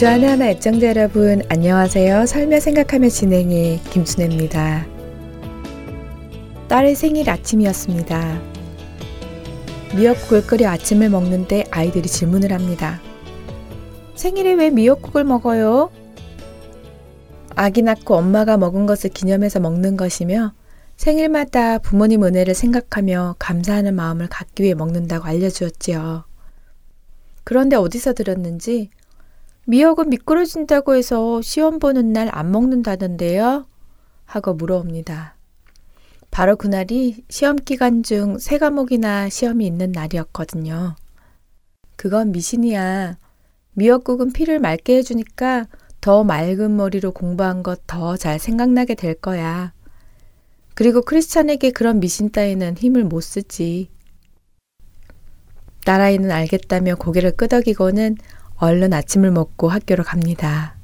주안의 하나 애청자 여러분 안녕하세요. 살며 생각하며 진행의 김순혜입니다. 딸의 생일 아침이었습니다. 미역국을 끓여 아침을 먹는데 아이들이 질문을 합니다. 생일에 왜 미역국을 먹어요? 아기 낳고 엄마가 먹은 것을 기념해서 먹는 것이며 생일마다 부모님 은혜를 생각하며 감사하는 마음을 갖기 위해 먹는다고 알려주었지요. 그런데 어디서 들었는지 미역은 미끄러진다고 해서 시험 보는 날 안 먹는다던데요? 하고 물어옵니다. 바로 그날이 시험 기간 중 세 과목이나 시험이 있는 날이었거든요. 그건 미신이야. 미역국은 피를 맑게 해주니까 더 맑은 머리로 공부한 것 더 잘 생각나게 될 거야. 그리고 크리스찬에게 그런 미신 따위는 힘을 못 쓰지. 딸아이는 알겠다며 고개를 끄덕이고는 얼른 아침을 먹고 학교로 갑니다.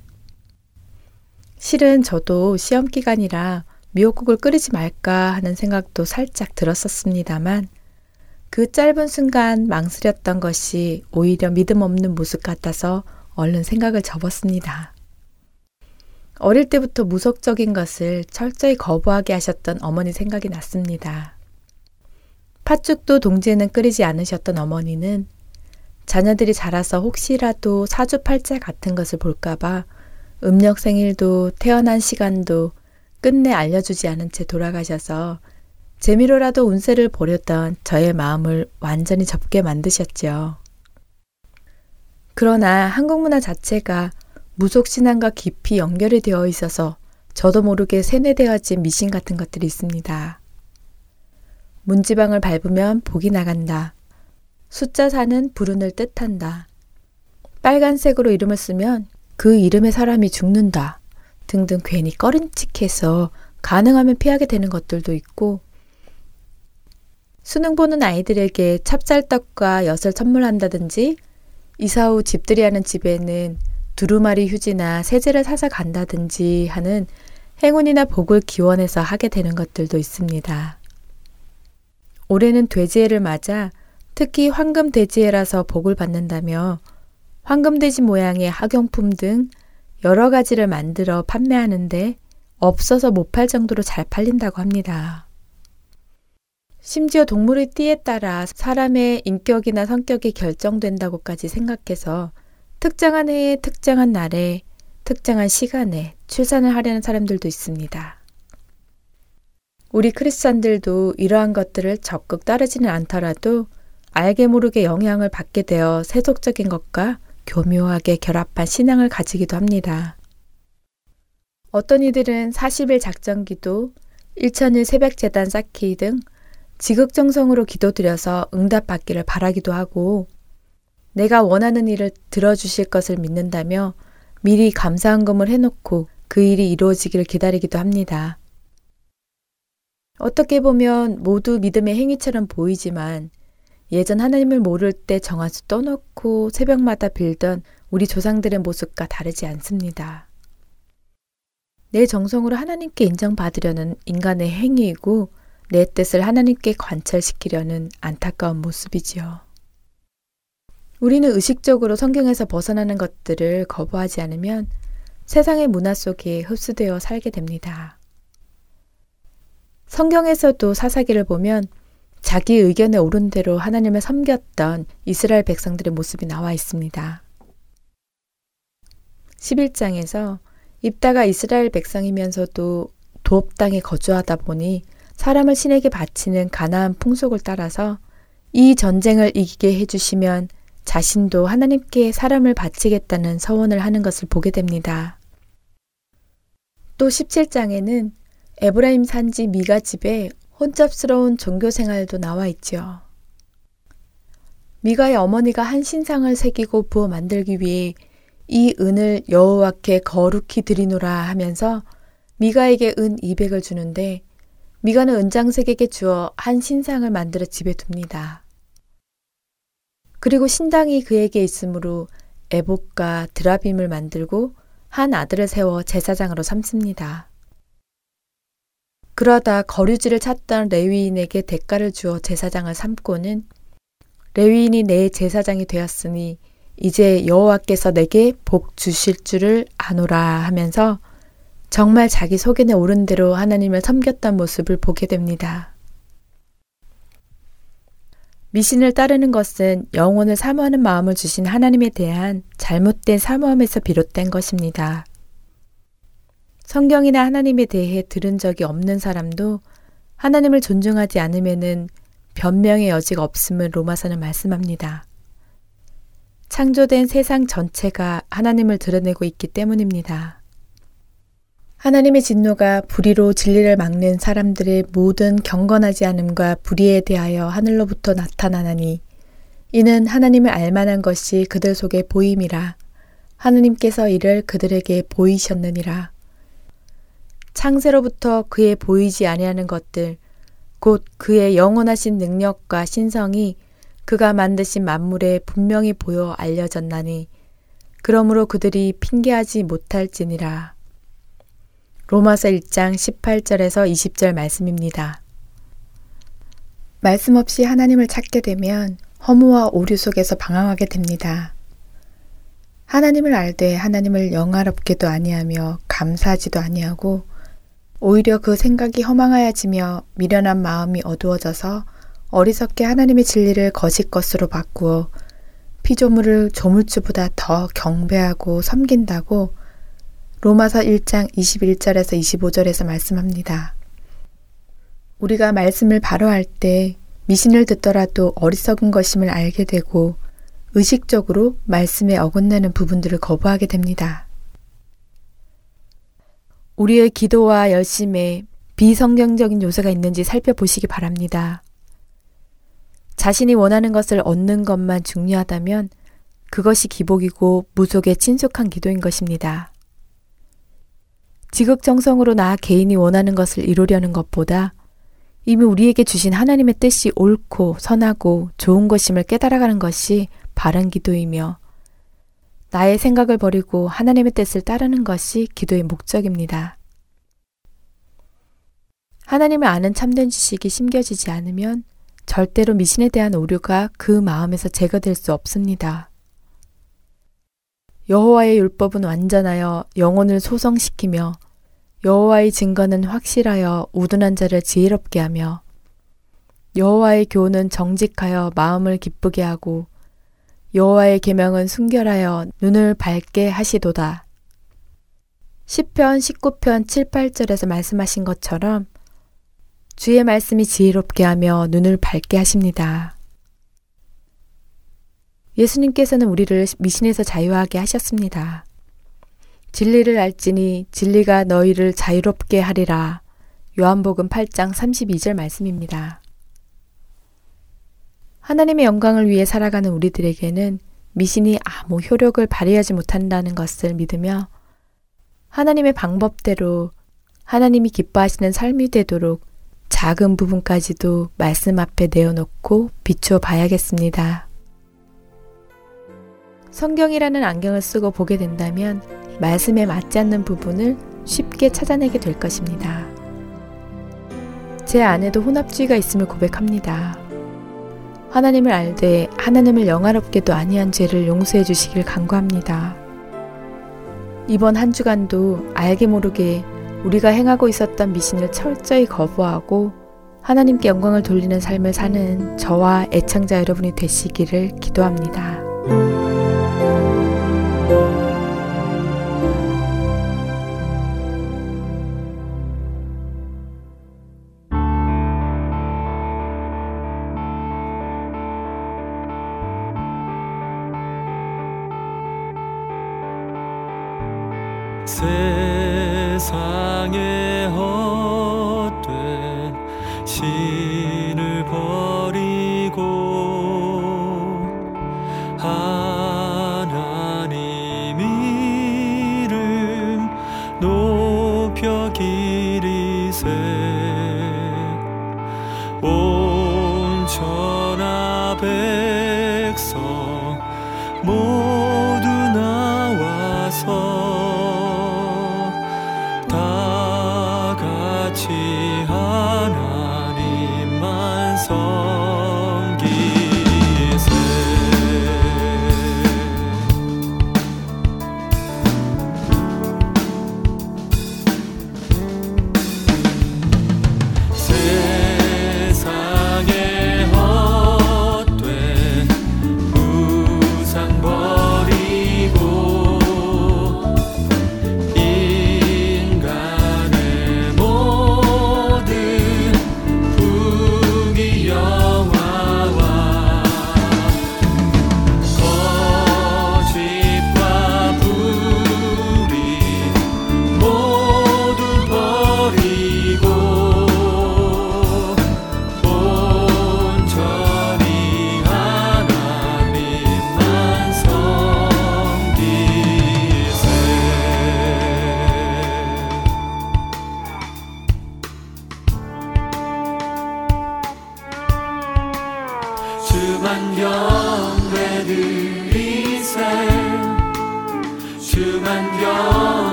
실은 저도 시험 기간이라 미역국을 끓이지 말까 하는 생각도 살짝 들었었습니다만 그 짧은 순간 망설였던 것이 오히려 믿음 없는 모습 같아서 얼른 생각을 접었습니다. 어릴 때부터 무속적인 것을 철저히 거부하게 하셨던 어머니 생각이 났습니다. 팥죽도 동지에는 끓이지 않으셨던 어머니는 자녀들이 자라서 혹시라도 사주팔자 같은 것을 볼까봐 음력 생일도 태어난 시간도 끝내 알려주지 않은 채 돌아가셔서 재미로라도 운세를 보렸던 저의 마음을 완전히 접게 만드셨죠. 그러나 한국 문화 자체가 무속 신앙과 깊이 연결이 되어 있어서 저도 모르게 세뇌되어진 미신 같은 것들이 있습니다. 문지방을 밟으면 복이 나간다. 숫자 4는 불운을 뜻한다. 빨간색으로 이름을 쓰면 그 이름의 사람이 죽는다. 등등 괜히 꺼림칙해서 가능하면 피하게 되는 것들도 있고 수능 보는 아이들에게 찹쌀떡과 엿을 선물한다든지 이사 후 집들이 하는 집에는 두루마리 휴지나 세제를 사서 간다든지 하는 행운이나 복을 기원해서 하게 되는 것들도 있습니다. 올해는 돼지해를 맞아 특히 황금 돼지해라서 복을 받는다며 황금 돼지 모양의 학용품 등 여러 가지를 만들어 판매하는데 없어서 못 팔 정도로 잘 팔린다고 합니다. 심지어 동물의 띠에 따라 사람의 인격이나 성격이 결정된다고까지 생각해서 특정한 해에 특정한 날에 특정한 시간에 출산을 하려는 사람들도 있습니다. 우리 크리스찬들도 이러한 것들을 적극 따르지는 않더라도 알게 모르게 영향을 받게 되어 세속적인 것과 교묘하게 결합한 신앙을 가지기도 합니다. 어떤 이들은 40일 작전 기도, 1000일 새벽 재단 쌓기 등 지극정성으로 기도드려서 응답받기를 바라기도 하고 내가 원하는 일을 들어주실 것을 믿는다며 미리 감사한금을 해놓고 그 일이 이루어지기를 기다리기도 합니다. 어떻게 보면 모두 믿음의 행위처럼 보이지만 예전 하나님을 모를 때 정한수 떠놓고 새벽마다 빌던 우리 조상들의 모습과 다르지 않습니다. 내 정성으로 하나님께 인정받으려는 인간의 행위이고 내 뜻을 하나님께 관철시키려는 안타까운 모습이지요. 우리는 의식적으로 성경에서 벗어나는 것들을 거부하지 않으면 세상의 문화 속에 흡수되어 살게 됩니다. 성경에서도 사사기를 보면 자기 의견에 옳은 대로 하나님을 섬겼던 이스라엘 백성들의 모습이 나와 있습니다. 11장에서 입다가 이스라엘 백성이면서도 도업 땅에 거주하다 보니 사람을 신에게 바치는 가나안 풍속을 따라서 이 전쟁을 이기게 해주시면 자신도 하나님께 사람을 바치겠다는 서원을 하는 것을 보게 됩니다. 또 17장에는 에브라임 산지 미가 집에 혼잡스러운 종교 생활도 나와 있지요. 미가의 어머니가 한 신상을 새기고 부어 만들기 위해 이 은을 여호와께 거룩히 드리노라 하면서 미가에게 은 200을 주는데 미가는 은장색에게 주어 한 신상을 만들어 집에 둡니다. 그리고 신당이 그에게 있으므로 에복과 드라빔을 만들고 한 아들을 세워 제사장으로 삼습니다. 그러다 거류지를 찾던 레위인에게 대가를 주어 제사장을 삼고는 레위인이 내 제사장이 되었으니 이제 여호와께서 내게 복 주실 줄을 아노라 하면서 정말 자기 속에 오른 대로 하나님을 섬겼던 모습을 보게 됩니다. 미신을 따르는 것은 영혼을 사모하는 마음을 주신 하나님에 대한 잘못된 사모함에서 비롯된 것입니다. 성경이나 하나님에 대해 들은 적이 없는 사람도 하나님을 존중하지 않으면은 변명의 여지가 없음을 로마서는 말씀합니다. 창조된 세상 전체가 하나님을 드러내고 있기 때문입니다. 하나님의 진노가 불의로 진리를 막는 사람들의 모든 경건하지 않음과 불의에 대하여 하늘로부터 나타나나니 이는 하나님을 알만한 것이 그들 속에 보임이라 하느님께서 이를 그들에게 보이셨느니라 창세로부터 그의 보이지 아니하는 것들 곧 그의 영원하신 능력과 신성이 그가 만드신 만물에 분명히 보여 알려졌나니 그러므로 그들이 핑계하지 못할지니라. 로마서 1장 18절에서 20절 말씀입니다. 말씀 없이 하나님을 찾게 되면 허무와 오류 속에서 방황하게 됩니다. 하나님을 알되 하나님을 영화롭게도 아니하며 감사하지도 아니하고 오히려 그 생각이 허망하여지며 미련한 마음이 어두워져서 어리석게 하나님의 진리를 거짓 것으로 바꾸어 피조물을 조물주보다 더 경배하고 섬긴다고 로마서 1장 21절에서 25절에서 말씀합니다. 우리가 말씀을 바로 할 때 미신을 듣더라도 어리석은 것임을 알게 되고 의식적으로 말씀에 어긋나는 부분들을 거부하게 됩니다. 우리의 기도와 열심에 비성경적인 요소가 있는지 살펴보시기 바랍니다. 자신이 원하는 것을 얻는 것만 중요하다면 그것이 기복이고 무속의 친숙한 기도인 것입니다. 지극정성으로 나 개인이 원하는 것을 이루려는 것보다 이미 우리에게 주신 하나님의 뜻이 옳고 선하고 좋은 것임을 깨달아가는 것이 바른 기도이며 나의 생각을 버리고 하나님의 뜻을 따르는 것이 기도의 목적입니다. 하나님을 아는 참된 지식이 심겨지지 않으면 절대로 미신에 대한 오류가 그 마음에서 제거될 수 없습니다. 여호와의 율법은 완전하여 영혼을 소성시키며 여호와의 증거는 확실하여 우둔한 자를 지혜롭게 하며 여호와의 교훈은 정직하여 마음을 기쁘게 하고 여호와의 계명은 순결하여 눈을 밝게 하시도다. 시편 19편 7, 8절에서 말씀하신 것처럼 주의 말씀이 지혜롭게 하며 눈을 밝게 하십니다. 예수님께서는 우리를 미신에서 자유하게 하셨습니다. 진리를 알지니 진리가 너희를 자유롭게 하리라. 요한복음 8장 32절 말씀입니다. 하나님의 영광을 위해 살아가는 우리들에게는 미신이 아무 효력을 발휘하지 못한다는 것을 믿으며 하나님의 방법대로 하나님이 기뻐하시는 삶이 되도록 작은 부분까지도 말씀 앞에 내어놓고 비추어 봐야겠습니다. 성경이라는 안경을 쓰고 보게 된다면 말씀에 맞지 않는 부분을 쉽게 찾아내게 될 것입니다. 제 안에도 혼합주의가 있음을 고백합니다. 하나님을 알되 하나님을 영화롭게도 아니한 죄를 용서해 주시길 간구합니다. 이번 한 주간도 알게 모르게 우리가 행하고 있었던 미신을 철저히 거부하고 하나님께 영광을 돌리는 삶을 사는 저와 애창자 여러분이 되시기를 기도합니다.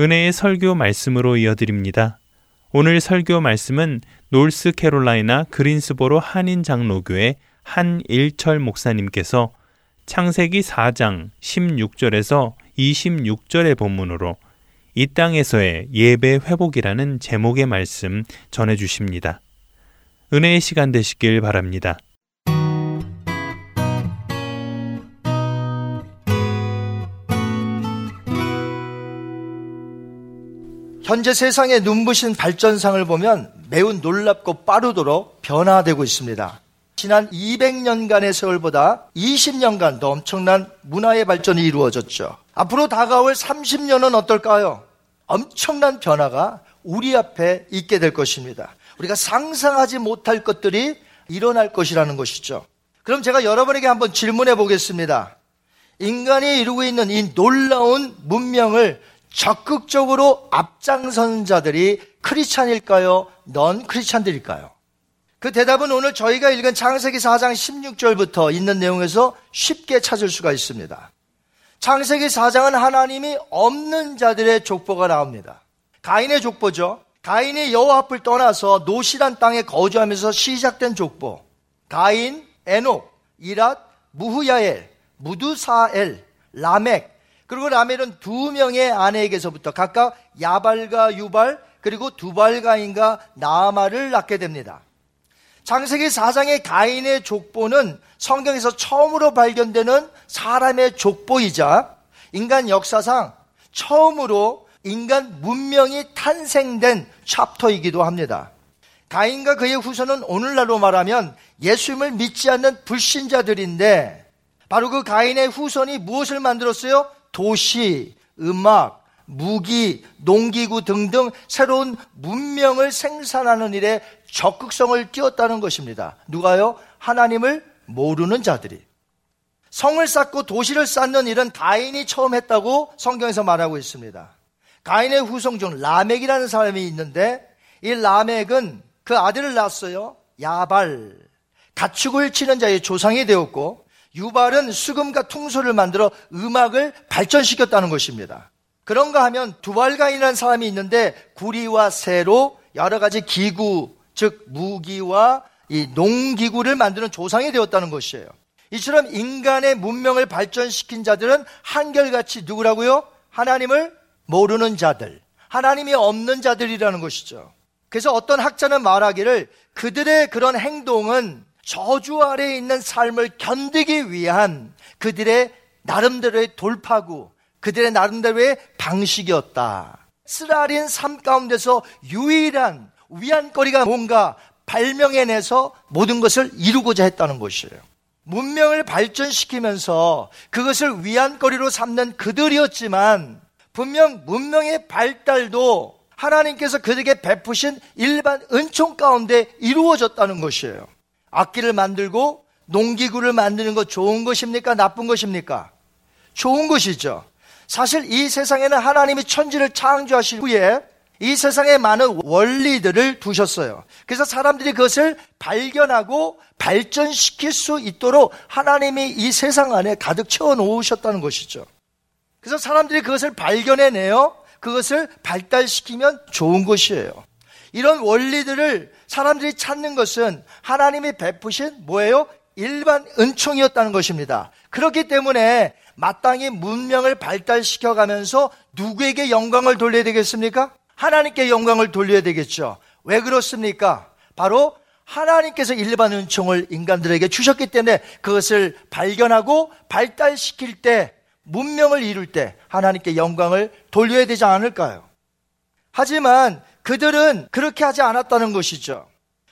은혜의 설교 말씀으로 이어드립니다. 오늘 설교 말씀은 노스캐롤라이나 그린스보로 한인 장로교회 한일철 목사님께서 창세기 4장 16절에서 26절의 본문으로 이 땅에서의 예배 회복이라는 제목의 말씀 전해 주십니다. 은혜의 시간 되시길 바랍니다. 현재 세상의 눈부신 발전상을 보면 매우 놀랍고 빠르도록 변화되고 있습니다. 지난 200년간의 세월보다 20년간 더 엄청난 문화의 발전이 이루어졌죠. 앞으로 다가올 30년은 어떨까요? 엄청난 변화가 우리 앞에 있게 될 것입니다. 우리가 상상하지 못할 것들이 일어날 것이라는 것이죠. 그럼 제가 여러분에게 한번 질문해 보겠습니다. 인간이 이루고 있는 이 놀라운 문명을 적극적으로 앞장선 자들이 크리스찬일까요? 넌 크리스찬들일까요? 그 대답은 오늘 저희가 읽은 창세기 4장 16절부터 있는 내용에서 쉽게 찾을 수가 있습니다. 창세기 4장은 하나님이 없는 자들의 족보가 나옵니다. 가인의 족보죠. 가인이 여호와 앞을 떠나서 노시란 땅에 거주하면서 시작된 족보. 가인, 에녹, 이랏, 무후야엘, 무두사엘, 라멕, 그리고 라멜은 두 명의 아내에게서부터 각각 야발과 유발, 그리고 두발가인과 나아마를 낳게 됩니다. 창세기 4장의 가인의 족보는 성경에서 처음으로 발견되는 사람의 족보이자 인간 역사상 처음으로 인간 문명이 탄생된 챕터이기도 합니다. 가인과 그의 후손은 오늘날로 말하면 예수님을 믿지 않는 불신자들인데 바로 그 가인의 후손이 무엇을 만들었어요? 도시, 음악, 무기, 농기구 등등 새로운 문명을 생산하는 일에 적극성을 띄웠다는 것입니다. 누가요? 하나님을 모르는 자들이. 성을 쌓고 도시를 쌓는 일은 가인이 처음 했다고 성경에서 말하고 있습니다. 가인의 후손 중 라멕이라는 사람이 있는데 이 라멕은 그 아들을 낳았어요. 야발. 가축을 치는 자의 조상이 되었고 유발은 수금과 퉁소를 만들어 음악을 발전시켰다는 것입니다. 그런가 하면 두발가인이라는 사람이 있는데 구리와 새로 여러 가지 기구, 즉 무기와 이 농기구를 만드는 조상이 되었다는 것이에요. 이처럼 인간의 문명을 발전시킨 자들은 한결같이 누구라고요? 하나님을 모르는 자들, 하나님이 없는 자들이라는 것이죠. 그래서 어떤 학자는 말하기를 그들의 그런 행동은 저주 아래에 있는 삶을 견디기 위한 그들의 나름대로의 돌파구, 그들의 나름대로의 방식이었다. 쓰라린 삶 가운데서 유일한 위안거리가 뭔가 발명해내서 모든 것을 이루고자 했다는 것이에요. 문명을 발전시키면서 그것을 위안거리로 삼는 그들이었지만 분명 문명의 발달도 하나님께서 그들에게 베푸신 일반 은총 가운데 이루어졌다는 것이에요. 악기를 만들고 농기구를 만드는 것 좋은 것입니까? 나쁜 것입니까? 좋은 것이죠. 사실 이 세상에는 하나님이 천지를 창조하신 후에 이 세상에 많은 원리들을 두셨어요. 그래서 사람들이 그것을 발견하고 발전시킬 수 있도록 하나님이 이 세상 안에 가득 채워 놓으셨다는 것이죠. 그래서 사람들이 그것을 발견해내요. 그것을 발달시키면 좋은 것이에요. 이런 원리들을 사람들이 찾는 것은 하나님이 베푸신 뭐예요? 일반 은총이었다는 것입니다. 그렇기 때문에 마땅히 문명을 발달시켜 가면서 누구에게 영광을 돌려야 되겠습니까? 하나님께 영광을 돌려야 되겠죠. 왜 그렇습니까? 바로 하나님께서 일반 은총을 인간들에게 주셨기 때문에 그것을 발견하고 발달시킬 때 문명을 이룰 때 하나님께 영광을 돌려야 되지 않을까요? 하지만 그들은 그렇게 하지 않았다는 것이죠.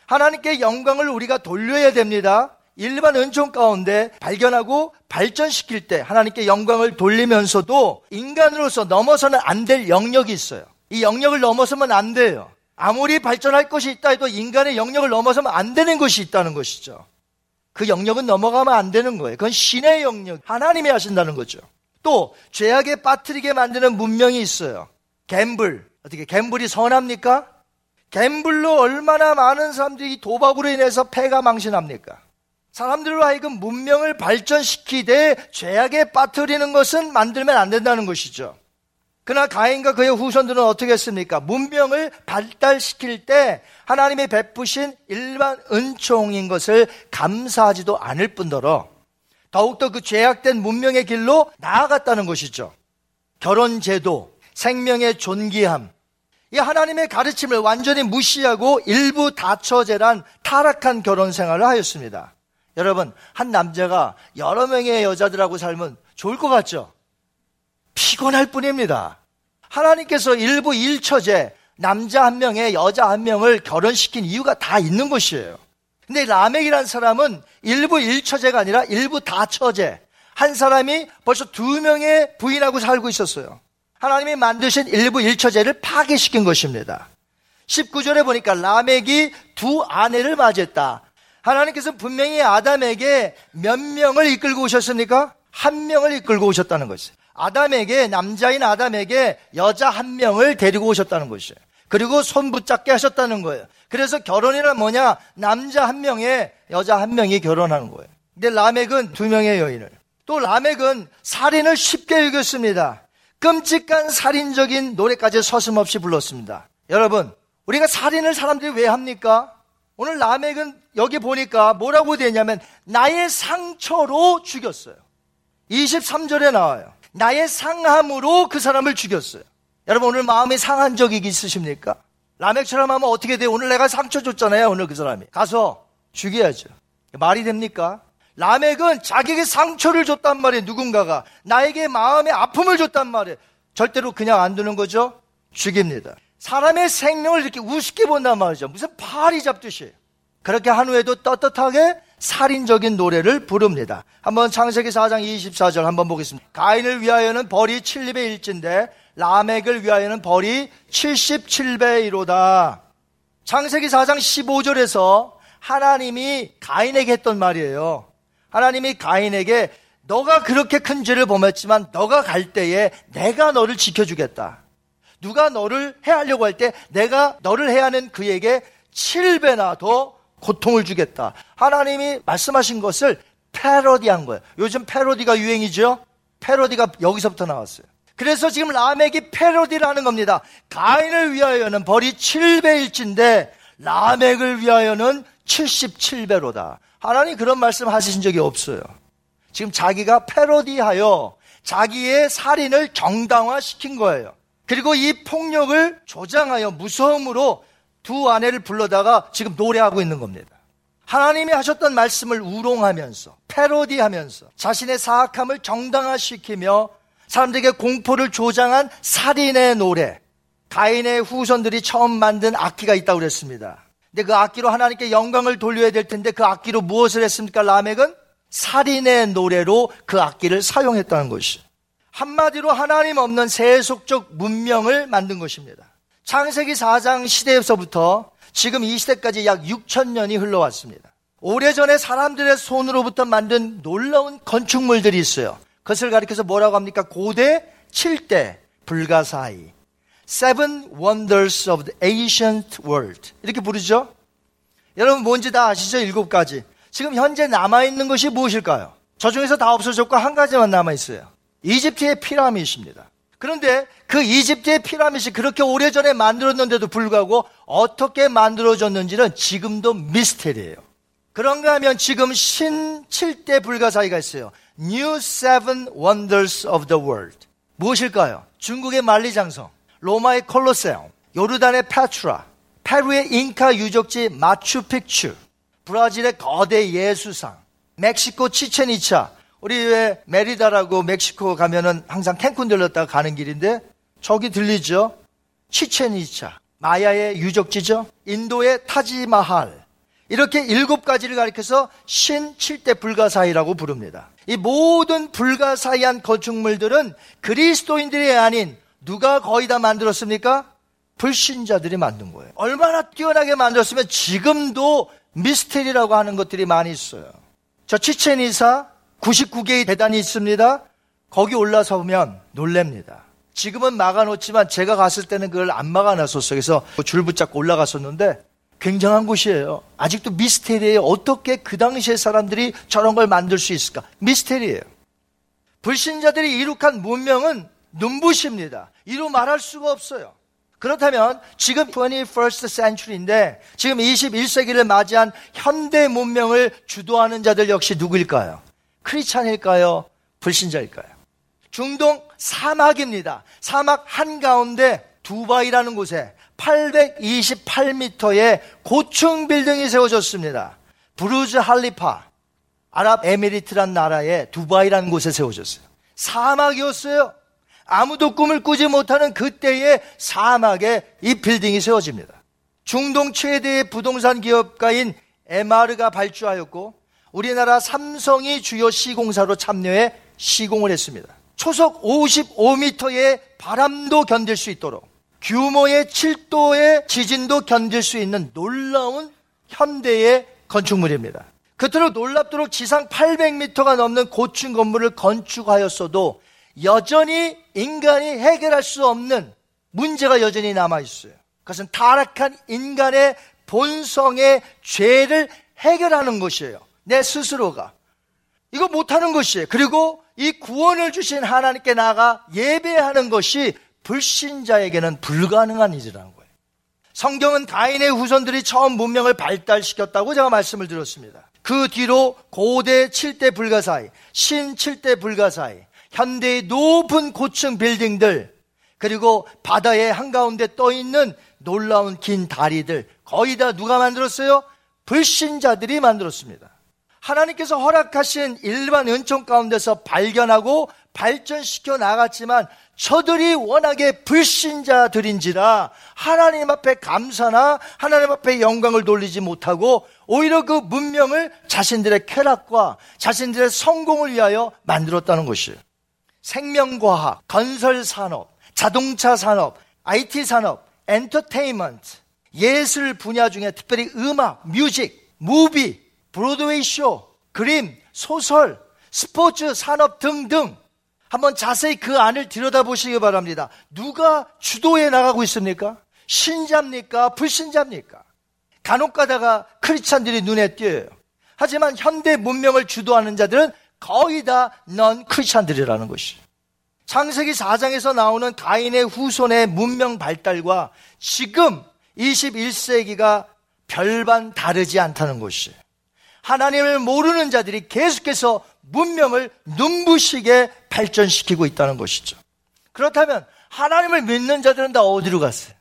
하나님께 영광을 우리가 돌려야 됩니다. 일반 은총 가운데 발견하고 발전시킬 때 하나님께 영광을 돌리면서도 인간으로서 넘어서는 안 될 영역이 있어요. 이 영역을 넘어서면 안 돼요. 아무리 발전할 것이 있다 해도 인간의 영역을 넘어서면 안 되는 것이 있다는 것이죠. 그 영역은 넘어가면 안 되는 거예요. 그건 신의 영역, 하나님이 하신다는 거죠. 또 죄악에 빠뜨리게 만드는 문명이 있어요. 갬블. 어떻게 갬블이 선합니까? 갬블로 얼마나 많은 사람들이 도박으로 인해서 패가 망신합니까? 사람들로 하여금 문명을 발전시키되 죄악에 빠뜨리는 것은 만들면 안 된다는 것이죠. 그러나 가인과 그의 후손들은 어떻게 했습니까? 문명을 발달시킬 때 하나님이 베푸신 일반 은총인 것을 감사하지도 않을 뿐더러 더욱더 그 죄악된 문명의 길로 나아갔다는 것이죠. 결혼 제도, 생명의 존귀함, 이 하나님의 가르침을 완전히 무시하고 일부 다처제란 타락한 결혼 생활을 하였습니다. 여러분, 한 남자가 여러 명의 여자들하고 살면 좋을 것 같죠? 피곤할 뿐입니다. 하나님께서 일부 일처제, 남자 한 명에 여자 한 명을 결혼시킨 이유가 다 있는 것이에요. 근데 라멕이라는 사람은 일부 일처제가 아니라 일부 다처제. 한 사람이 벌써 두 명의 부인하고 살고 있었어요. 하나님이 만드신 일부 일처제를 파괴시킨 것입니다. 19절에 보니까 라멕이 두 아내를 맞이했다. 하나님께서 분명히 아담에게 몇 명을 이끌고 오셨습니까? 한 명을 이끌고 오셨다는 것이에요. 아담에게, 남자인 아담에게 여자 한 명을 데리고 오셨다는 것이에요. 그리고 손 붙잡게 하셨다는 거예요. 그래서 결혼이란 뭐냐? 남자 한 명에 여자 한 명이 결혼하는 거예요. 근데 라멕은 두 명의 여인을. 또 라멕은 살인을 쉽게 여겼습니다. 끔찍한 살인적인 노래까지 서슴없이 불렀습니다. 여러분, 우리가 살인을 사람들이 왜 합니까? 오늘 라멕은 여기 보니까 뭐라고 되냐면 나의 상처로 죽였어요. 23절에 나와요. 나의 상함으로 그 사람을 죽였어요. 여러분 오늘 마음이 상한 적이 있으십니까? 라멕처럼 하면 어떻게 돼요? 오늘 내가 상처 줬잖아요. 오늘 그 사람이. 가서 죽여야죠. 말이 됩니까? 라멕은 자기에게 상처를 줬단 말이에요. 누군가가. 나에게 마음의 아픔을 줬단 말이에요. 절대로 그냥 안 두는 거죠. 죽입니다. 사람의 생명을 이렇게 우습게 본단 말이죠. 무슨 파리 잡듯이. 그렇게 한 후에도 떳떳하게 살인적인 노래를 부릅니다. 한번 창세기 4장 24절 한번 보겠습니다. 가인을 위하여는 벌이 7립의 일진데 라멕을 위하여는 벌이 77배이로다. 창세기 4장 15절에서 하나님이 가인에게 했던 말이에요. 하나님이 가인에게 너가 그렇게 큰 죄를 범했지만 너가 갈 때에 내가 너를 지켜주겠다. 누가 너를 해하려고 할 때 내가 너를 해하는 그에게 7배나 더 고통을 주겠다. 하나님이 말씀하신 것을 패러디한 거예요. 요즘 패러디가 유행이죠? 패러디가 여기서부터 나왔어요. 그래서 지금 라멕이 패러디를 하는 겁니다. 가인을 위하여는 벌이 7배일진데 라멕을 위하여는 77배로다. 하나님 그런 말씀 하신 적이 없어요. 지금 자기가 패러디하여 자기의 살인을 정당화시킨 거예요. 그리고 이 폭력을 조장하여 무서움으로 두 아내를 불러다가 지금 노래하고 있는 겁니다. 하나님이 하셨던 말씀을 우롱하면서 패러디하면서 자신의 사악함을 정당화시키며 사람들에게 공포를 조장한 살인의 노래 가인의 후손들이 처음 만든 악기가 있다고 그랬습니다. 근데 그 악기로 하나님께 영광을 돌려야 될 텐데 그 악기로 무엇을 했습니까? 라멕은 살인의 노래로 그 악기를 사용했다는 것이. 한마디로 하나님 없는 세속적 문명을 만든 것입니다. 창세기 4장 시대에서부터 지금 이 시대까지 약 6천 년이 흘러왔습니다. 오래전에 사람들의 손으로부터 만든 놀라운 건축물들이 있어요. 그것을 가리켜서 뭐라고 합니까? 고대 7대 불가사의 Seven Wonders of the Ancient World 이렇게 부르죠. 여러분 뭔지 다 아시죠? 일곱 가지. 지금 현재 남아 있는 것이 무엇일까요? 저 중에서 다 없어졌고 한 가지만 남아 있어요. 이집트의 피라미드입니다. 그런데 그 이집트의 피라미드이 그렇게 오래전에 만들었는데도 불구하고 어떻게 만들어졌는지는 지금도 미스테리예요. 그런가 하면 지금 신 7대 불가사의가 있어요. New Seven Wonders of the World. 무엇일까요? 중국의 만리장성, 로마의 콜로세움, 요르단의 페트라, 페루의 잉카 유적지 마추픽추, 브라질의 거대 예수상, 멕시코 치첸이차, 우리 왜 메리다라고 멕시코 가면은 항상 캔쿤 들렀다가 가는 길인데 저기 들리죠? 치첸이차, 마야의 유적지죠? 인도의 타지마할. 이렇게 일곱 가지를 가리켜서 신 7대 불가사의라고 부릅니다. 이 모든 불가사의한 건축물들은 그리스도인들이 아닌 누가 거의 다 만들었습니까? 불신자들이 만든 거예요. 얼마나 뛰어나게 만들었으면 지금도 미스테리라고 하는 것들이 많이 있어요. 저 치첸이사 99개의 대단이 있습니다. 거기 올라서 보면 놀랍니다. 지금은 막아놓지만 제가 갔을 때는 그걸 안 막아놨었어요. 그래서 줄 붙잡고 올라갔었는데 굉장한 곳이에요. 아직도 미스테리예요. 어떻게 그 당시의 사람들이 저런 걸 만들 수 있을까? 미스테리예요. 불신자들이 이룩한 문명은 눈부십니다. 이루 말할 수가 없어요. 그렇다면 지금 21st century인데 지금 21세기를 맞이한 현대 문명을 주도하는 자들 역시 누구일까요? 크리스찬일까요? 불신자일까요? 중동 사막입니다. 사막 한가운데 두바이라는 곳에 828m의 고층 빌딩이 세워졌습니다. 브루즈 할리파, 아랍에미리트란 나라의 두바이라는 곳에 세워졌어요. 사막이었어요. 아무도 꿈을 꾸지 못하는 그때의 사막에 이 빌딩이 세워집니다. 중동 최대의 부동산 기업가인 MR가 발주하였고 우리나라 삼성이 주요 시공사로 참여해 시공을 했습니다. 초속 55m의 바람도 견딜 수 있도록 규모의 7도의 지진도 견딜 수 있는 놀라운 현대의 건축물입니다. 그토록 놀랍도록 지상 800m가 넘는 고층 건물을 건축하였어도 여전히 인간이 해결할 수 없는 문제가 여전히 남아 있어요. 그것은 타락한 인간의 본성의 죄를 해결하는 것이에요. 내 스스로가. 이거 못하는 것이에요. 그리고 이 구원을 주신 하나님께 나가 예배하는 것이 불신자에게는 불가능한 일이라는 거예요. 성경은 가인의 후손들이 처음 문명을 발달시켰다고 제가 말씀을 드렸습니다. 그 뒤로 고대 7대 불가사의, 신 7대 불가사의, 현대의 높은 고층 빌딩들, 그리고 바다의 한가운데 떠 있는 놀라운 긴 다리들, 거의 다 누가 만들었어요? 불신자들이 만들었습니다. 하나님께서 허락하신 일반 은총 가운데서 발견하고 발전시켜 나갔지만 저들이 워낙에 불신자들인지라 하나님 앞에 감사나 하나님 앞에 영광을 돌리지 못하고 오히려 그 문명을 자신들의 쾌락과 자신들의 성공을 위하여 만들었다는 것이에요. 생명과학, 건설산업, 자동차 산업, IT 산업, 엔터테인먼트, 예술 분야 중에 특별히 음악, music, movie, 브로드웨이 쇼, 그림, 소설, 스포츠 산업 등등 한번 자세히 그 안을 들여다보시기 바랍니다. 누가 주도해 나가고 있습니까? 신자입니까? 불신자입니까? 간혹 가다가 크리스찬들이 눈에 띄어요. 하지만 현대 문명을 주도하는 자들은 거의 다 넌 크리스찬들이라는 것이. 창세기 4장에서 나오는 가인의 후손의 문명 발달과 지금 21세기가 별반 다르지 않다는 것이. 하나님을 모르는 자들이 계속해서 문명을 눈부시게 발전시키고 있다는 것이죠. 그렇다면 하나님을 믿는 자들은 다 어디로 갔어요?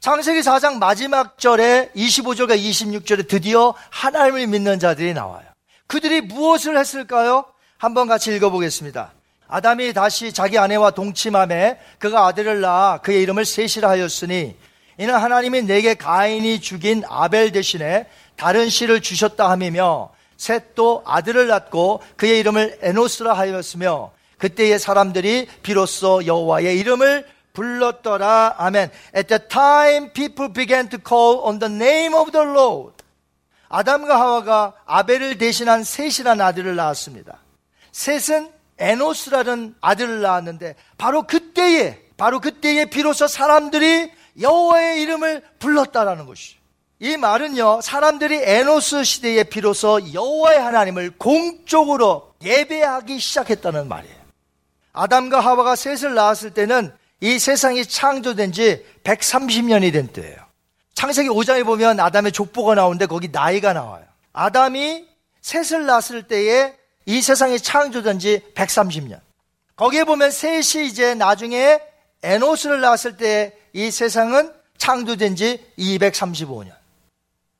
창세기 4장 마지막 절에 25절과 26절에 드디어 하나님을 믿는 자들이 나와요. 그들이 무엇을 했을까요? 한번 같이 읽어보겠습니다. 아담이 다시 자기 아내와 동침함에 그가 아들을 낳아 그의 이름을 셋이라 하였으니 이는 하나님이 내게 가인이 죽인 아벨 대신에 다른 씨를 주셨다 함이며 셋도 아들을 낳고 그의 이름을 에노스라 하였으며 그때의 사람들이 비로소 여호와의 이름을 불렀더라. 아멘. At the time people began to call on the name of the Lord. 아담과 하와가 아벨을 대신한 셋이라는 아들을 낳았습니다. 셋은 에노스라는 아들을 낳았는데 바로 그때에 바로 그때에 비로소 사람들이 여호와의 이름을 불렀다라는 것이. 이 말은요, 사람들이 에노스 시대에 비로소 여호와의 하나님을 공적으로 예배하기 시작했다는 말이에요. 아담과 하와가 셋을 낳았을 때는 이 세상이 창조된 지 130년이 된 때예요. 창세기 5장에 보면 아담의 족보가 나오는데 거기 나이가 나와요. 아담이 셋을 낳았을 때에 이 세상이 창조된 지 130년. 거기에 보면 셋이 이제 나중에 에노스를 낳았을 때 이 세상은 창조된 지 235년.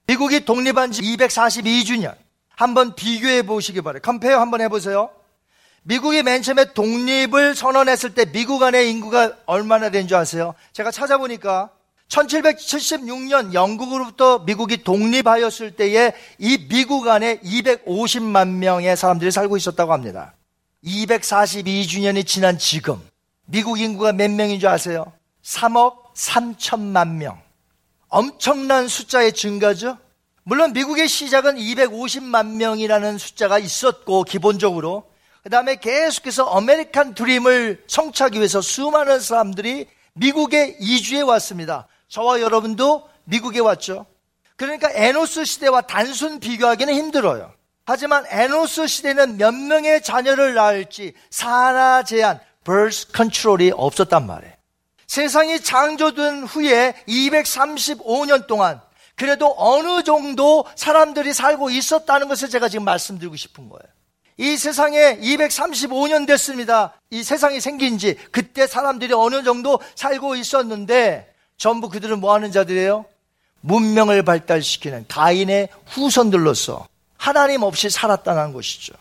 미국이 독립한 지 242주년. 한번 비교해 보시기 바래요. 컴페어 한번 해보세요. 미국이 맨 처음에 독립을 선언했을 때 미국 안의 인구가 얼마나 된 줄 아세요? 제가 찾아보니까 1776년 영국으로부터 미국이 독립하였을 때에 이 미국 안에 250만 명의 사람들이 살고 있었다고 합니다. 242주년이 지난 지금 미국 인구가 몇 명인 줄 아세요? 3억 3천만 명. 엄청난 숫자의 증가죠. 물론 미국의 시작은 250만 명이라는 숫자가 있었고 기본적으로 그 다음에 계속해서 아메리칸 드림을 성취하기 위해서 수많은 사람들이 미국에 이주해 왔습니다. 저와 여러분도 미국에 왔죠. 그러니까 에노스 시대와 단순 비교하기는 힘들어요. 하지만 에노스 시대는 몇 명의 자녀를 낳을지 산하 제한, birth control이 없었단 말이에요. 세상이 창조된 후에 235년 동안 그래도 어느 정도 사람들이 살고 있었다는 것을 제가 지금 말씀드리고 싶은 거예요. 이 세상에 235년 됐습니다. 이 세상이 생긴 지 그때 사람들이 어느 정도 살고 있었는데 전부 그들은 뭐 하는 자들이에요? 문명을 발달시키는 가인의 후손들로서 하나님 없이 살았다는 것이죠.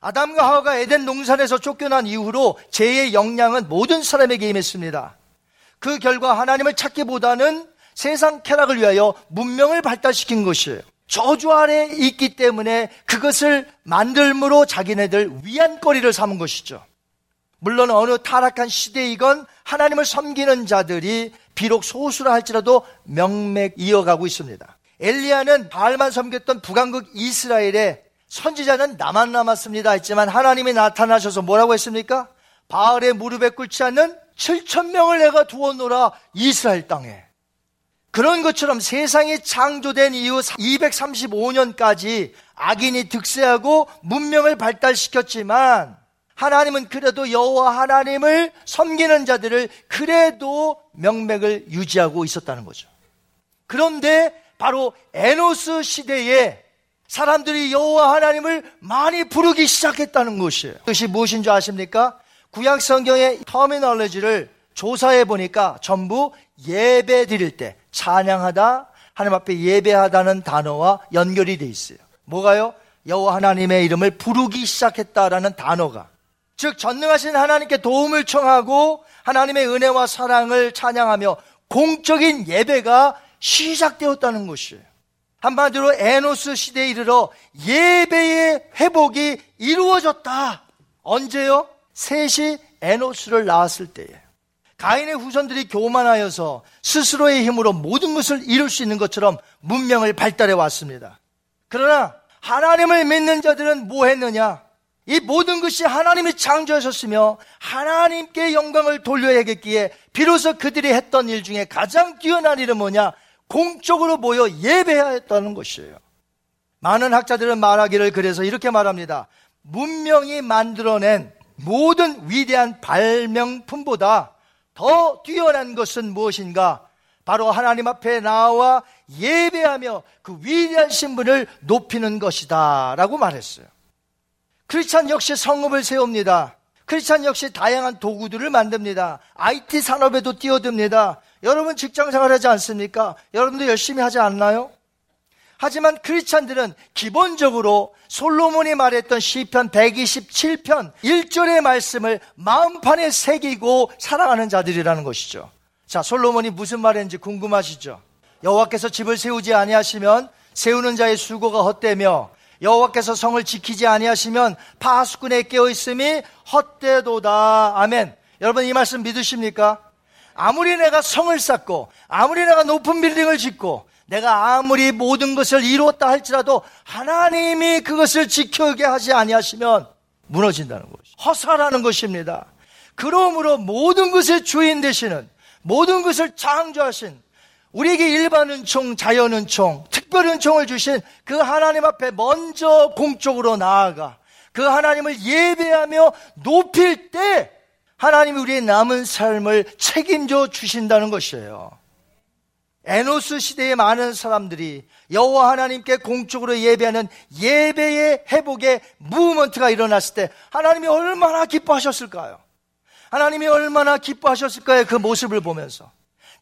아담과 하와가 에덴 농산에서 쫓겨난 이후로 죄의 영향은 모든 사람에게 임했습니다. 그 결과 하나님을 찾기보다는 세상 쾌락을 위하여 문명을 발달시킨 것이에요. 저주 아래 있기 때문에 그것을 만들므로 자기네들 위안거리를 삼은 것이죠. 물론 어느 타락한 시대이건 하나님을 섬기는 자들이 비록 소수라 할지라도 명맥 이어가고 있습니다. 엘리야는 바알만 섬겼던 북왕국 이스라엘에 선지자는 나만 남았습니다 했지만 하나님이 나타나셔서 뭐라고 했습니까? 바알의 무릎에 꿇지 않는 7천 명을 내가 두었노라 이스라엘 땅에. 그런 것처럼 세상이 창조된 이후 235년까지 악인이 득세하고 문명을 발달시켰지만 하나님은 그래도 여호와 하나님을 섬기는 자들을 그래도 명맥을 유지하고 있었다는 거죠. 그런데 바로 에노스 시대에 사람들이 여호와 하나님을 많이 부르기 시작했다는 것이에요. 그것이 무엇인 줄 아십니까? 구약 성경의 터미널러지를 조사해 보니까 전부 예배 드릴 때 찬양하다 하나님 앞에 예배하다는 단어와 연결이 돼 있어요. 뭐가요? 여호와 하나님의 이름을 부르기 시작했다라는 단어가 즉 전능하신 하나님께 도움을 청하고 하나님의 은혜와 사랑을 찬양하며 공적인 예배가 시작되었다는 것이에요. 한마디로 에노스 시대에 이르러 예배의 회복이 이루어졌다. 언제요? 셋이 에노스를 낳았을 때에. 가인의 후손들이 교만하여서 스스로의 힘으로 모든 것을 이룰 수 있는 것처럼 문명을 발달해 왔습니다. 그러나 하나님을 믿는 자들은 뭐 했느냐? 이 모든 것이 하나님이 창조하셨으며 하나님께 영광을 돌려야겠기에 비로소 그들이 했던 일 중에 가장 뛰어난 일은 뭐냐? 공적으로 모여 예배해야 했다는 것이에요. 많은 학자들은 말하기를 그래서 이렇게 말합니다. 문명이 만들어낸 모든 위대한 발명품보다 더 뛰어난 것은 무엇인가? 바로 하나님 앞에 나와 예배하며 그 위대한 신분을 높이는 것이다. 라고 말했어요. 크리스찬 역시 성읍을 세웁니다. 크리스찬 역시 다양한 도구들을 만듭니다. IT 산업에도 뛰어듭니다. 여러분 직장 생활하지 않습니까? 여러분도 열심히 하지 않나요? 하지만 크리스찬들은 기본적으로 솔로몬이 말했던 시편 127편 1절의 말씀을 마음판에 새기고 살아가는 자들이라는 것이죠. 자, 솔로몬이 무슨 말했는지 궁금하시죠? 여호와께서 집을 세우지 아니하시면 세우는 자의 수고가 헛되며 여호와께서 성을 지키지 아니하시면 파수꾼에 깨어 있음이 헛되도다. 아멘. 여러분 이 말씀 믿으십니까? 아무리 내가 성을 쌓고 아무리 내가 높은 빌딩을 짓고 내가 아무리 모든 것을 이루었다 할지라도 하나님이 그것을 지켜게 하지 아니하시면 무너진다는 것이 허사라는 것입니다. 그러므로 모든 것의 주인 되시는 모든 것을 창조하신 우리에게 일반 은총, 자연 은총, 특별 은총을 주신 그 하나님 앞에 먼저 공적으로 나아가 그 하나님을 예배하며 높일 때 하나님이 우리의 남은 삶을 책임져 주신다는 것이에요. 에노스 시대의 많은 사람들이 여호와 하나님께 공적으로 예배하는 예배의 회복의 무브먼트가 일어났을 때 하나님이 얼마나 기뻐하셨을까요? 하나님이 얼마나 기뻐하셨을까요? 그 모습을 보면서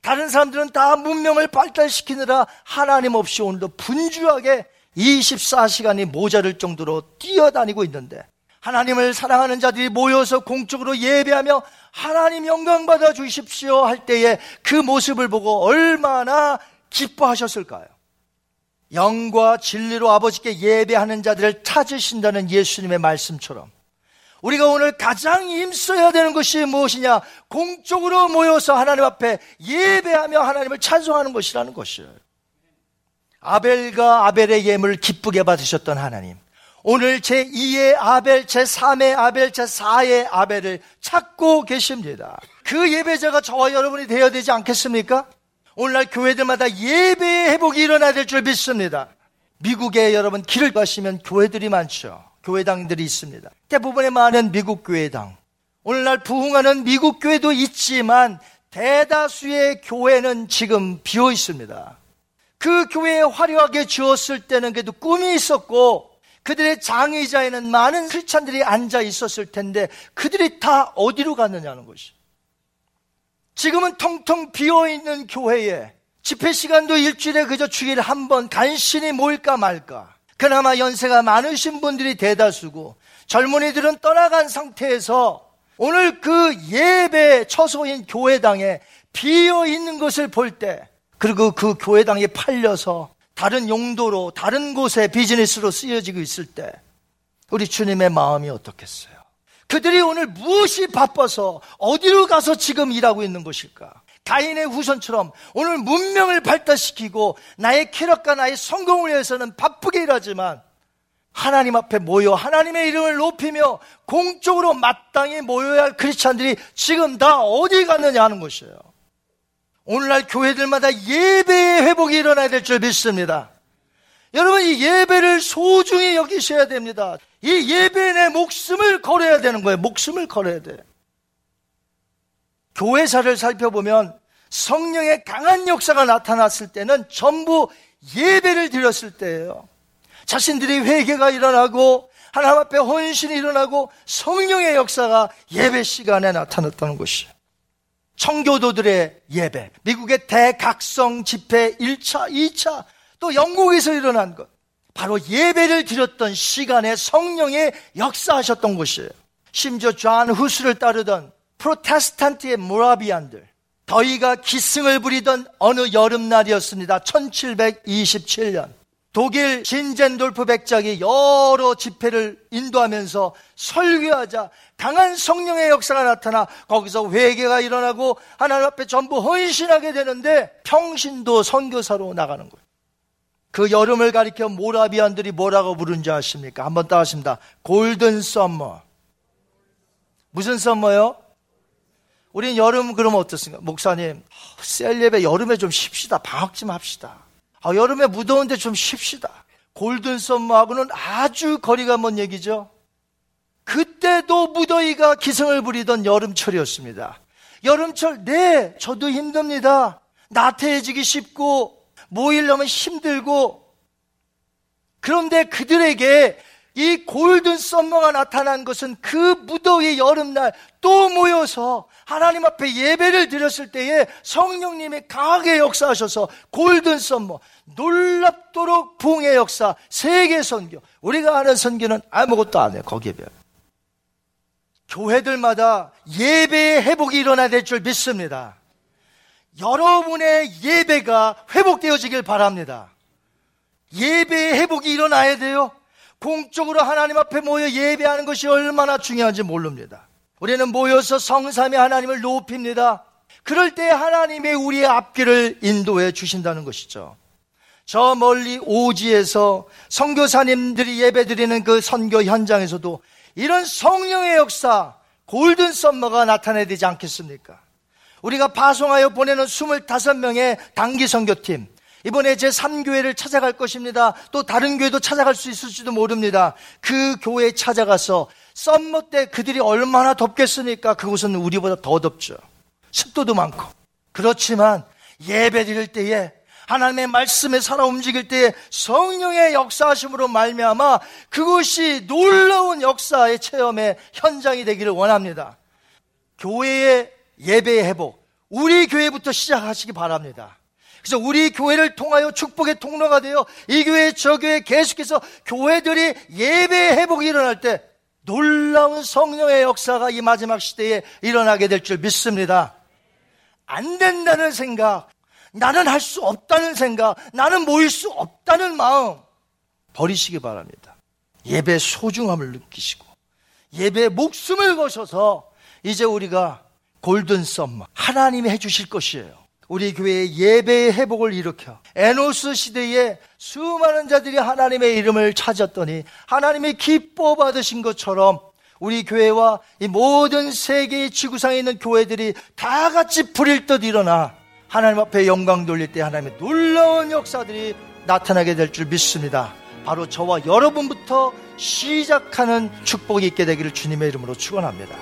다른 사람들은 다 문명을 발달시키느라 하나님 없이 오늘도 분주하게 24시간이 모자랄 정도로 뛰어다니고 있는데 하나님을 사랑하는 자들이 모여서 공적으로 예배하며 하나님 영광 받아 주십시오 할 때에 그 모습을 보고 얼마나 기뻐하셨을까요? 영과 진리로 아버지께 예배하는 자들을 찾으신다는 예수님의 말씀처럼 우리가 오늘 가장 힘써야 되는 것이 무엇이냐? 공적으로 모여서 하나님 앞에 예배하며 하나님을 찬송하는 것이라는 것이에요. 아벨과 아벨의 예물을 기쁘게 받으셨던 하나님. 오늘 제2의 아벨, 제3의 아벨, 제4의 아벨을 찾고 계십니다. 그 예배자가 저와 여러분이 되어야 되지 않겠습니까? 오늘날 교회들마다 예배의 회복이 일어나야 될 줄 믿습니다. 미국에 여러분 길을 가시면 교회들이 많죠. 교회당들이 있습니다. 대부분의 많은 미국 교회당. 오늘날 부흥하는 미국 교회도 있지만 대다수의 교회는 지금 비어 있습니다. 그 교회에 화려하게 지었을 때는 그래도 꿈이 있었고 그들의 장의자에는 많은 크리스찬들이 앉아 있었을 텐데 그들이 다 어디로 갔느냐는 것이. 지금은 텅텅 비어 있는 교회에 집회 시간도 일주일에 그저 주일에 한번 간신히 모일까 말까. 그나마 연세가 많으신 분들이 대다수고 젊은이들은 떠나간 상태에서 오늘 그 예배 처소인 교회당에 비어 있는 것을 볼 때, 그리고 그 교회당에 팔려서 다른 용도로, 다른 곳에 비즈니스로 쓰여지고 있을 때, 우리 주님의 마음이 어떻겠어요? 그들이 오늘 무엇이 바빠서 어디로 가서 지금 일하고 있는 것일까? 가인의 후손처럼 오늘 문명을 발달시키고 나의 쾌락과 나의 성공을 위해서는 바쁘게 일하지만 하나님 앞에 모여 하나님의 이름을 높이며 공적으로 마땅히 모여야 할 크리스찬들이 지금 다 어디 갔느냐 하는 것이에요. 오늘날 교회들마다 예배의 회복이 일어나야 될 줄 믿습니다. 여러분 이 예배를 소중히 여기셔야 됩니다. 이 예배에 내 목숨을 걸어야 되는 거예요. 목숨을 걸어야 돼. 교회사를 살펴보면 성령의 강한 역사가 나타났을 때는 전부 예배를 드렸을 때예요. 자신들이 회개가 일어나고 하나님 앞에 헌신이 일어나고 성령의 역사가 예배 시간에 나타났다는 것이에요. 청교도들의 예배, 미국의 대각성 집회 1차, 2차, 또 영국에서 일어난 것. 바로 예배를 드렸던 시간에 성령의 역사하셨던 것이에요. 심지어 존 후스를 따르던 프로테스탄트의 모라비안들, 더위가 기승을 부리던 어느 여름날이었습니다. 1727년. 독일 진젠돌프 백작이 여러 집회를 인도하면서 설교하자 강한 성령의 역사가 나타나 거기서 회개가 일어나고 하나님 앞에 전부 헌신하게 되는데 평신도 선교사로 나가는 거예요. 그 여름을 가리켜 모라비안들이 뭐라고 부른지 아십니까? 한번 따라하십니다. 골든 썸머. 무슨 썸머요? 우린 여름 그러면 어떻습니까? 목사님, 셀 예배 여름에 좀 쉽시다. 방학 좀 합시다. 아, 여름에 무더운데 좀 쉽시다. 골든 썸머하고는 아주 거리가 먼 얘기죠. 그때도 무더위가 기승을 부리던 여름철이었습니다. 여름철, 네, 저도 힘듭니다. 나태해지기 쉽고, 모이려면 힘들고, 그런데 그들에게 이 골든 썸머가 나타난 것은 그 무더위 여름날 또 모여서 하나님 앞에 예배를 드렸을 때에 성령님이 강하게 역사하셔서 골든 썸머, 놀랍도록 붕의 역사, 세계 선교. 우리가 아는 선교는 아무것도 안 해요. 거기에 비하면. 교회들마다 예배의 회복이 일어나야 될 줄 믿습니다. 여러분의 예배가 회복되어지길 바랍니다. 예배의 회복이 일어나야 돼요. 공적으로 하나님 앞에 모여 예배하는 것이 얼마나 중요한지 모릅니다. 우리는 모여서 성삼의 하나님을 높입니다. 그럴 때 하나님의 우리의 앞길을 인도해 주신다는 것이죠. 저 멀리 오지에서 선교사님들이 예배드리는 그 선교 현장에서도 이런 성령의 역사, 골든 썸머가 나타나야 되지 않겠습니까? 우리가 파송하여 보내는 25명의 단기 선교팀, 이번에 제 3교회를 찾아갈 것입니다. 또 다른 교회도 찾아갈 수 있을지도 모릅니다. 그 교회에 찾아가서 썸머 때 그들이 얼마나 덥겠습니까? 그곳은 우리보다 더 덥죠. 습도도 많고. 그렇지만 예배 드릴 때에 하나님의 말씀에 살아 움직일 때에 성령의 역사하심으로 말미암아 그것이 놀라운 역사의 체험의 현장이 되기를 원합니다. 교회의 예배의 회복, 우리 교회부터 시작하시기 바랍니다. 그래서 우리 교회를 통하여 축복의 통로가 되어 이 교회 저 교회 계속해서 교회들이 예배 회복이 일어날 때 놀라운 성령의 역사가 이 마지막 시대에 일어나게 될 줄 믿습니다. 안 된다는 생각, 나는 할 수 없다는 생각, 나는 모일 수 없다는 마음 버리시기 바랍니다. 예배 소중함을 느끼시고 예배 목숨을 거셔서 이제 우리가 골든 썸머 하나님이 해주실 것이에요. 우리 교회의 예배의 회복을 일으켜 에노스 시대에 수많은 자들이 하나님의 이름을 찾았더니 하나님이 기뻐 받으신 것처럼 우리 교회와 이 모든 세계의 지구상에 있는 교회들이 다 같이 불일 듯 일어나 하나님 앞에 영광 돌릴 때 하나님의 놀라운 역사들이 나타나게 될 줄 믿습니다. 바로 저와 여러분부터 시작하는 축복이 있게 되기를 주님의 이름으로 축원합니다.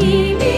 一米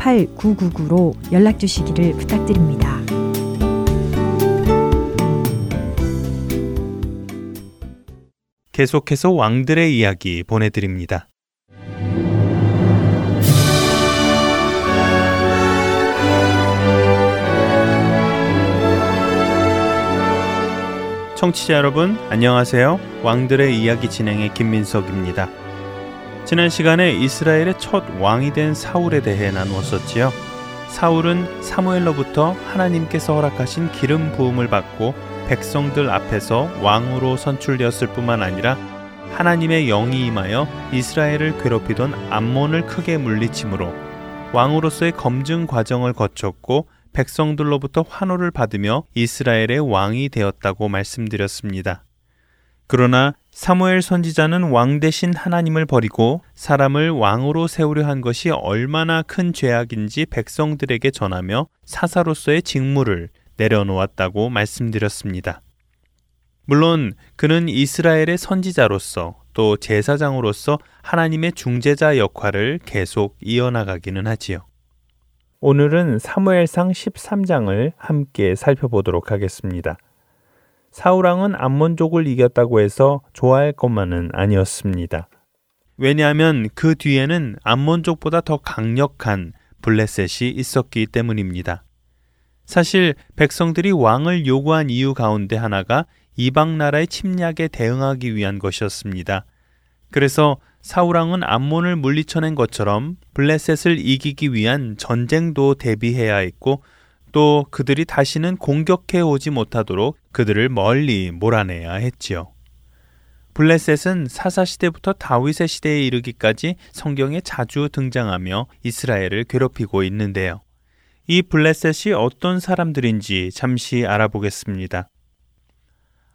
8999로 연락 주시기를 부탁드립니다. 계속해서 왕들의 이야기 보내드립니다. 청취자 여러분, 안녕하세요. 왕들의 이야기 진행의 김민석입니다. 지난 시간에 이스라엘의 첫 왕이 된 사울에 대해 나누었었지요. 사울은 사무엘로부터 하나님께서 허락하신 기름 부음을 받고 백성들 앞에서 왕으로 선출되었을 뿐만 아니라 하나님의 영이 임하여 이스라엘을 괴롭히던 암몬을 크게 물리침으로 왕으로서의 검증 과정을 거쳤고 백성들로부터 환호를 받으며 이스라엘의 왕이 되었다고 말씀드렸습니다. 그러나 사무엘 선지자는 왕 대신 하나님을 버리고 사람을 왕으로 세우려 한 것이 얼마나 큰 죄악인지 백성들에게 전하며 사사로서의 직무를 내려놓았다고 말씀드렸습니다. 물론 그는 이스라엘의 선지자로서 또 제사장으로서 하나님의 중재자 역할을 계속 이어나가기는 하지요. 오늘은 사무엘상 13장을 함께 살펴보도록 하겠습니다. 사우랑은 암몬족을 이겼다고 해서 좋아할 것만은 아니었습니다. 왜냐하면 그 뒤에는 암몬족보다 더 강력한 블레셋이 있었기 때문입니다. 사실 백성들이 왕을 요구한 이유 가운데 하나가 이방 나라의 침략에 대응하기 위한 것이었습니다. 그래서 사우랑은 암몬을 물리쳐낸 것처럼 블레셋을 이기기 위한 전쟁도 대비해야 했고 또 그들이 다시는 공격해 오지 못하도록 그들을 멀리 몰아내야 했지요. 블레셋은 사사 시대부터 다윗의 시대에 이르기까지 성경에 자주 등장하며 이스라엘을 괴롭히고 있는데요. 이 블레셋이 어떤 사람들인지 잠시 알아보겠습니다.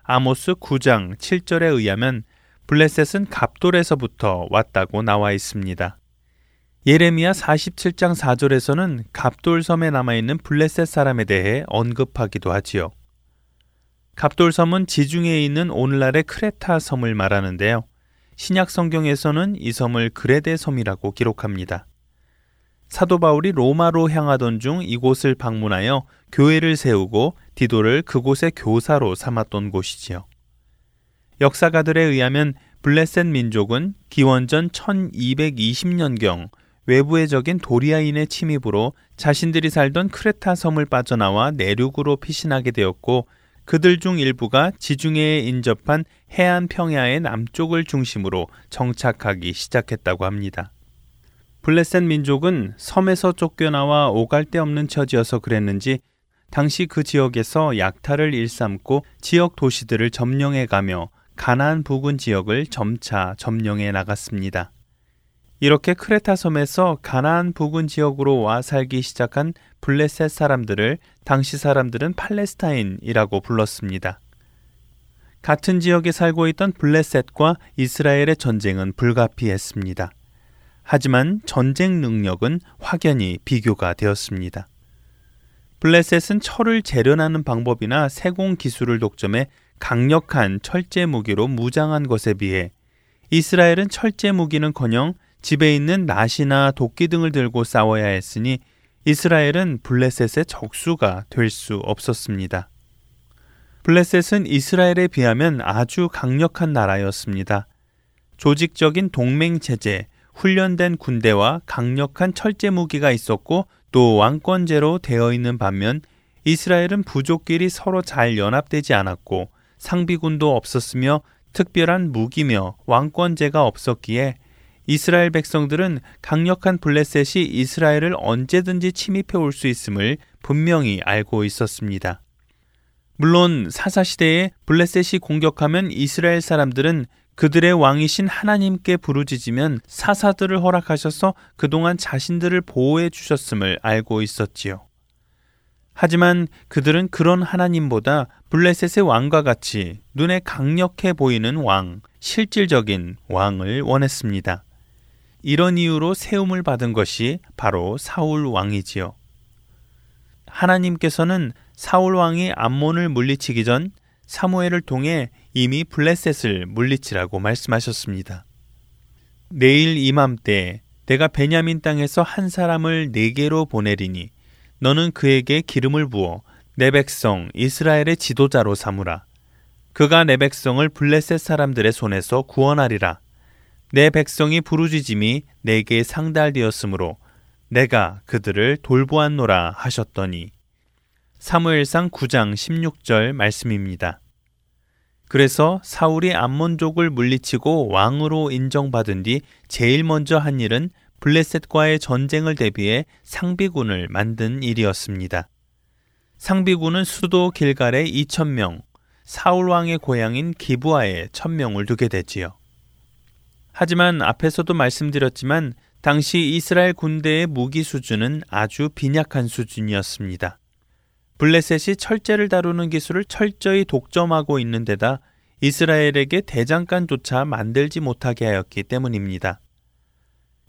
아모스 9장 7절에 의하면 블레셋은 갑돌에서부터 왔다고 나와 있습니다. 예레미야 47장 4절에서는 갑돌섬에 남아있는 블레셋 사람에 대해 언급하기도 하지요. 갑돌섬은 지중해에 있는 오늘날의 크레타 섬을 말하는데요. 신약 성경에서는 이 섬을 그레데 섬이라고 기록합니다. 사도 바울이 로마로 향하던 중 이곳을 방문하여 교회를 세우고 디도를 그곳의 교사로 삼았던 곳이지요. 역사가들에 의하면 블레셋 민족은 기원전 1220년경 외부의 적인 도리아인의 침입으로 자신들이 살던 크레타 섬을 빠져나와 내륙으로 피신하게 되었고 그들 중 일부가 지중해에 인접한 해안 평야의 남쪽을 중심으로 정착하기 시작했다고 합니다. 블레셋 민족은 섬에서 쫓겨나와 오갈 데 없는 처지여서 그랬는지 당시 그 지역에서 약탈을 일삼고 지역 도시들을 점령해 가며 가나안 부근 지역을 점차 점령해 나갔습니다. 이렇게 크레타 섬에서 가나안 부근 지역으로 와 살기 시작한 블레셋 사람들을 당시 사람들은 팔레스타인이라고 불렀습니다. 같은 지역에 살고 있던 블레셋과 이스라엘의 전쟁은 불가피했습니다. 하지만 전쟁 능력은 확연히 비교가 되었습니다. 블레셋은 철을 재련하는 방법이나 세공 기술을 독점해 강력한 철제 무기로 무장한 것에 비해 이스라엘은 철제 무기는커녕 집에 있는 낫이나 도끼 등을 들고 싸워야 했으니 이스라엘은 블레셋의 적수가 될 수 없었습니다. 블레셋은 이스라엘에 비하면 아주 강력한 나라였습니다. 조직적인 동맹 체제, 훈련된 군대와 강력한 철제 무기가 있었고 또 왕권제로 되어 있는 반면 이스라엘은 부족끼리 서로 잘 연합되지 않았고 상비군도 없었으며 특별한 무기며 왕권제가 없었기에 이스라엘 백성들은 강력한 블레셋이 이스라엘을 언제든지 침입해 올 수 있음을 분명히 알고 있었습니다. 물론 사사시대에 블레셋이 공격하면 이스라엘 사람들은 그들의 왕이신 하나님께 부르짖으면 사사들을 허락하셔서 그동안 자신들을 보호해 주셨음을 알고 있었지요. 하지만 그들은 그런 하나님보다 블레셋의 왕과 같이 눈에 강력해 보이는 왕, 실질적인 왕을 원했습니다. 이런 이유로 세움을 받은 것이 바로 사울 왕이지요. 하나님께서는 사울 왕이 암몬을 물리치기 전 사무엘을 통해 이미 블레셋을 물리치라고 말씀하셨습니다. 내일 이맘때 내가 베냐민 땅에서 한 사람을 네개로 보내리니 너는 그에게 기름을 부어 내 백성 이스라엘의 지도자로 삼으라. 그가 내 백성을 블레셋 사람들의 손에서 구원하리라. 내 백성이 부르짖음이 내게 상달되었으므로 내가 그들을 돌보았노라 하셨더니 사무엘상 9장 16절 말씀입니다. 그래서 사울이 암몬족을 물리치고 왕으로 인정받은 뒤 제일 먼저 한 일은 블레셋과의 전쟁을 대비해 상비군을 만든 일이었습니다. 상비군은 수도 길갈에 2천명, 사울 왕의 고향인 기부아에 1000명을 두게 되지요. 하지만 앞에서도 말씀드렸지만 당시 이스라엘 군대의 무기 수준은 아주 빈약한 수준이었습니다. 블레셋이 철제를 다루는 기술을 철저히 독점하고 있는 데다 이스라엘에게 대장간조차 만들지 못하게 하였기 때문입니다.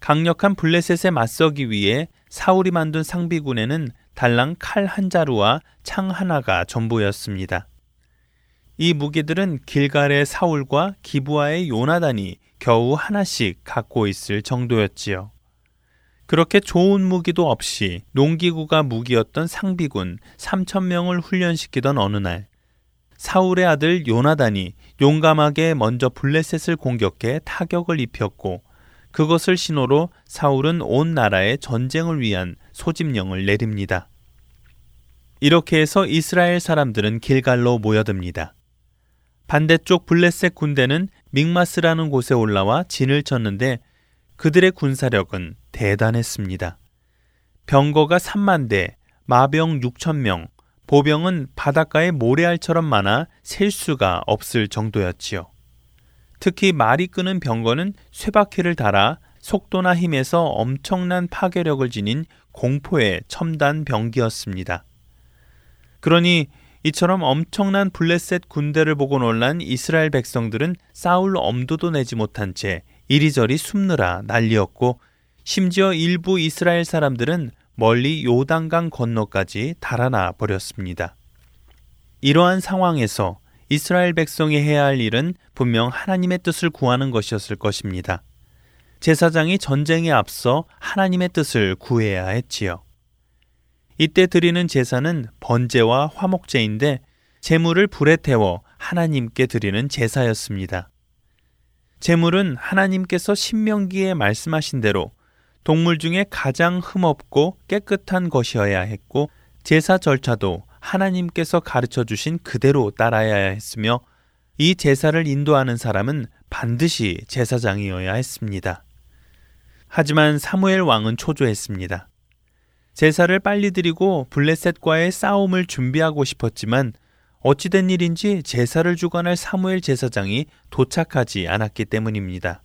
강력한 블레셋에 맞서기 위해 사울이 만든 상비군에는 달랑 칼 한 자루와 창 하나가 전부였습니다. 이 무기들은 길갈의 사울과 기부아의 요나단이 겨우 하나씩 갖고 있을 정도였지요. 그렇게 좋은 무기도 없이 농기구가 무기였던 상비군 3천명을 훈련시키던 어느 날 사울의 아들 요나단이 용감하게 먼저 블레셋을 공격해 타격을 입혔고 그것을 신호로 사울은 온 나라에 전쟁을 위한 소집령을 내립니다. 이렇게 해서 이스라엘 사람들은 길갈로 모여듭니다. 반대쪽 블레셋 군대는 믹마스라는 곳에 올라와 진을 쳤는데 그들의 군사력은 대단했습니다. 병거가 3만 대, 마병 6천 명, 보병은 바닷가에 모래알처럼 많아 셀 수가 없을 정도였지요. 특히 말이 끄는 병거는 쇠바퀴를 달아 속도나 힘에서 엄청난 파괴력을 지닌 공포의 첨단 병기였습니다. 그러니 이처럼 엄청난 블레셋 군대를 보고 놀란 이스라엘 백성들은 싸울 엄두도 내지 못한 채 이리저리 숨느라 난리였고 심지어 일부 이스라엘 사람들은 멀리 요단강 건너까지 달아나 버렸습니다. 이러한 상황에서 이스라엘 백성이 해야 할 일은 분명 하나님의 뜻을 구하는 것이었을 것입니다. 제사장이 전쟁에 앞서 하나님의 뜻을 구해야 했지요. 이때 드리는 제사는 번제와 화목제인데 제물을 불에 태워 하나님께 드리는 제사였습니다. 제물은 하나님께서 신명기에 말씀하신 대로 동물 중에 가장 흠없고 깨끗한 것이어야 했고 제사 절차도 하나님께서 가르쳐 주신 그대로 따라야 했으며 이 제사를 인도하는 사람은 반드시 제사장이어야 했습니다. 하지만 사무엘 왕은 초조했습니다. 제사를 빨리 드리고 블레셋과의 싸움을 준비하고 싶었지만 어찌된 일인지 제사를 주관할 사무엘 제사장이 도착하지 않았기 때문입니다.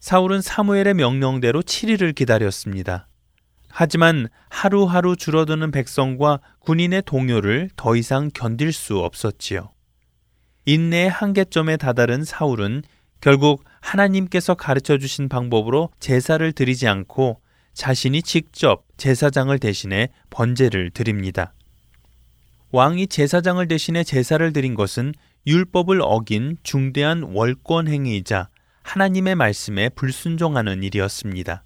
사울은 사무엘의 명령대로 7일을 기다렸습니다. 하지만 하루하루 줄어드는 백성과 군인의 동요를 더 이상 견딜 수 없었지요. 인내의 한계점에 다다른 사울은 결국 하나님께서 가르쳐 주신 방법으로 제사를 드리지 않고 자신이 직접 제사장을 대신해 번제를 드립니다. 왕이 제사장을 대신해 제사를 드린 것은 율법을 어긴 중대한 월권 행위이자 하나님의 말씀에 불순종하는 일이었습니다.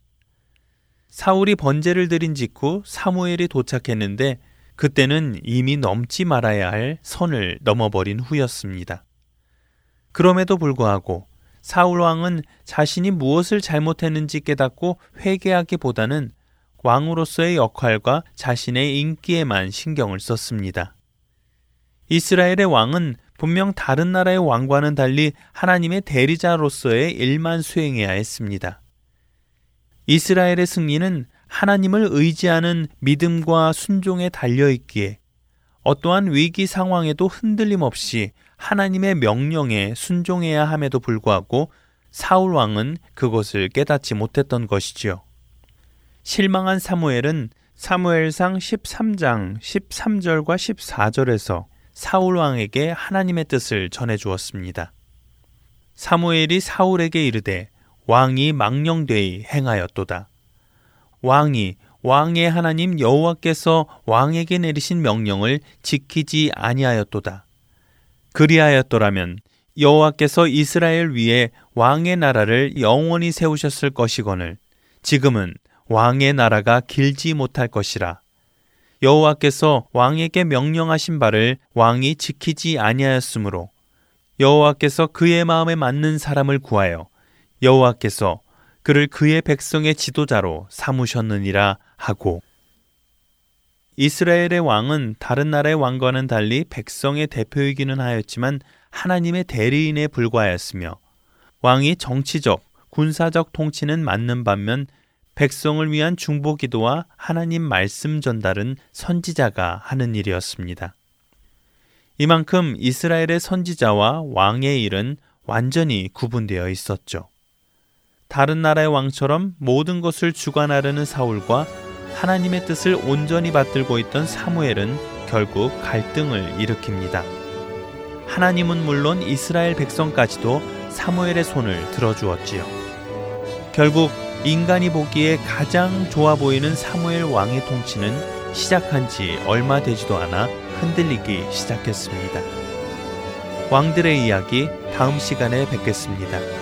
사울이 번제를 드린 직후 사무엘이 도착했는데 그때는 이미 넘지 말아야 할 선을 넘어버린 후였습니다. 그럼에도 불구하고 사울 왕은 자신이 무엇을 잘못했는지 깨닫고 회개하기보다는 왕으로서의 역할과 자신의 인기에만 신경을 썼습니다. 이스라엘의 왕은 분명 다른 나라의 왕과는 달리 하나님의 대리자로서의 일만 수행해야 했습니다. 이스라엘의 승리는 하나님을 의지하는 믿음과 순종에 달려 있기에 어떠한 위기 상황에도 흔들림 없이 하나님의 명령에 순종해야 함에도 불구하고 사울 왕은 그것을 깨닫지 못했던 것이지요. 실망한 사무엘은 사무엘상 13장 13절과 14절에서 사울 왕에게 하나님의 뜻을 전해 주었습니다. 사무엘이 사울에게 이르되 왕이 망령되이 행하였도다. 왕이 왕의 하나님 여호와께서 왕에게 내리신 명령을 지키지 아니하였도다. 그리하였더라면 여호와께서 이스라엘 위에 왕의 나라를 영원히 세우셨을 것이거늘 지금은 왕의 나라가 길지 못할 것이라. 여호와께서 왕에게 명령하신 바를 왕이 지키지 아니하였으므로 여호와께서 그의 마음에 맞는 사람을 구하여 여호와께서 그를 그의 백성의 지도자로 삼으셨느니라 하고 이스라엘의 왕은 다른 나라의 왕과는 달리 백성의 대표이기는 하였지만 하나님의 대리인에 불과하였으며 왕이 정치적, 군사적 통치는 맞는 반면 백성을 위한 중보 기도와 하나님 말씀 전달은 선지자가 하는 일이었습니다. 이만큼 이스라엘의 선지자와 왕의 일은 완전히 구분되어 있었죠. 다른 나라의 왕처럼 모든 것을 주관하려는 사울과 하나님의 뜻을 온전히 받들고 있던 사무엘은 결국 갈등을 일으킵니다. 하나님은 물론 이스라엘 백성까지도 사무엘의 손을 들어주었지요. 결국 인간이 보기에 가장 좋아 보이는 사무엘 왕의 통치는 시작한 지 얼마 되지도 않아 흔들리기 시작했습니다. 왕들의 이야기 다음 시간에 뵙겠습니다.